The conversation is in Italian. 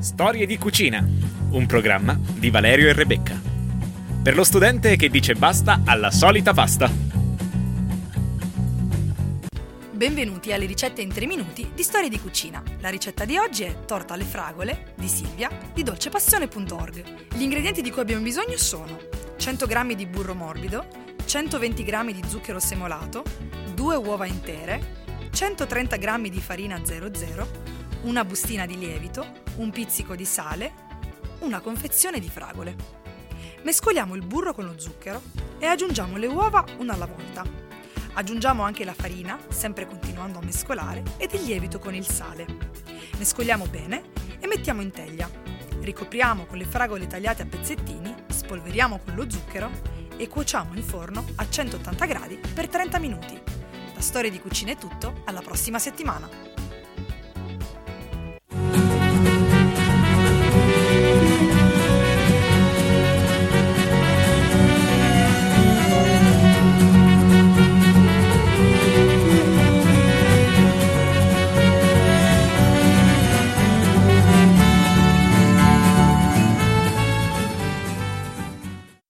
Storie di cucina, un programma di Valerio e Rebecca. Per lo studente che dice basta alla solita pasta. Benvenuti alle ricette in 3 minuti di Storie di cucina. La ricetta di oggi è torta alle fragole di Silvia di dolcepassione.org. Gli ingredienti di cui abbiamo bisogno sono 100 g di burro morbido, 120 g di zucchero semolato, 2 uova intere, 130 g di farina 00, una bustina di lievito, un pizzico di sale, una confezione di fragole. Mescoliamo il burro con lo zucchero e aggiungiamo le uova una alla volta. Aggiungiamo anche la farina, sempre continuando a mescolare, ed il lievito con il sale. Mescoliamo bene e mettiamo in teglia. Ricopriamo con le fragole tagliate a pezzettini, spolveriamo con lo zucchero e cuociamo in forno a 180 gradi per 30 minuti. La storia di cucina è tutto, alla prossima settimana!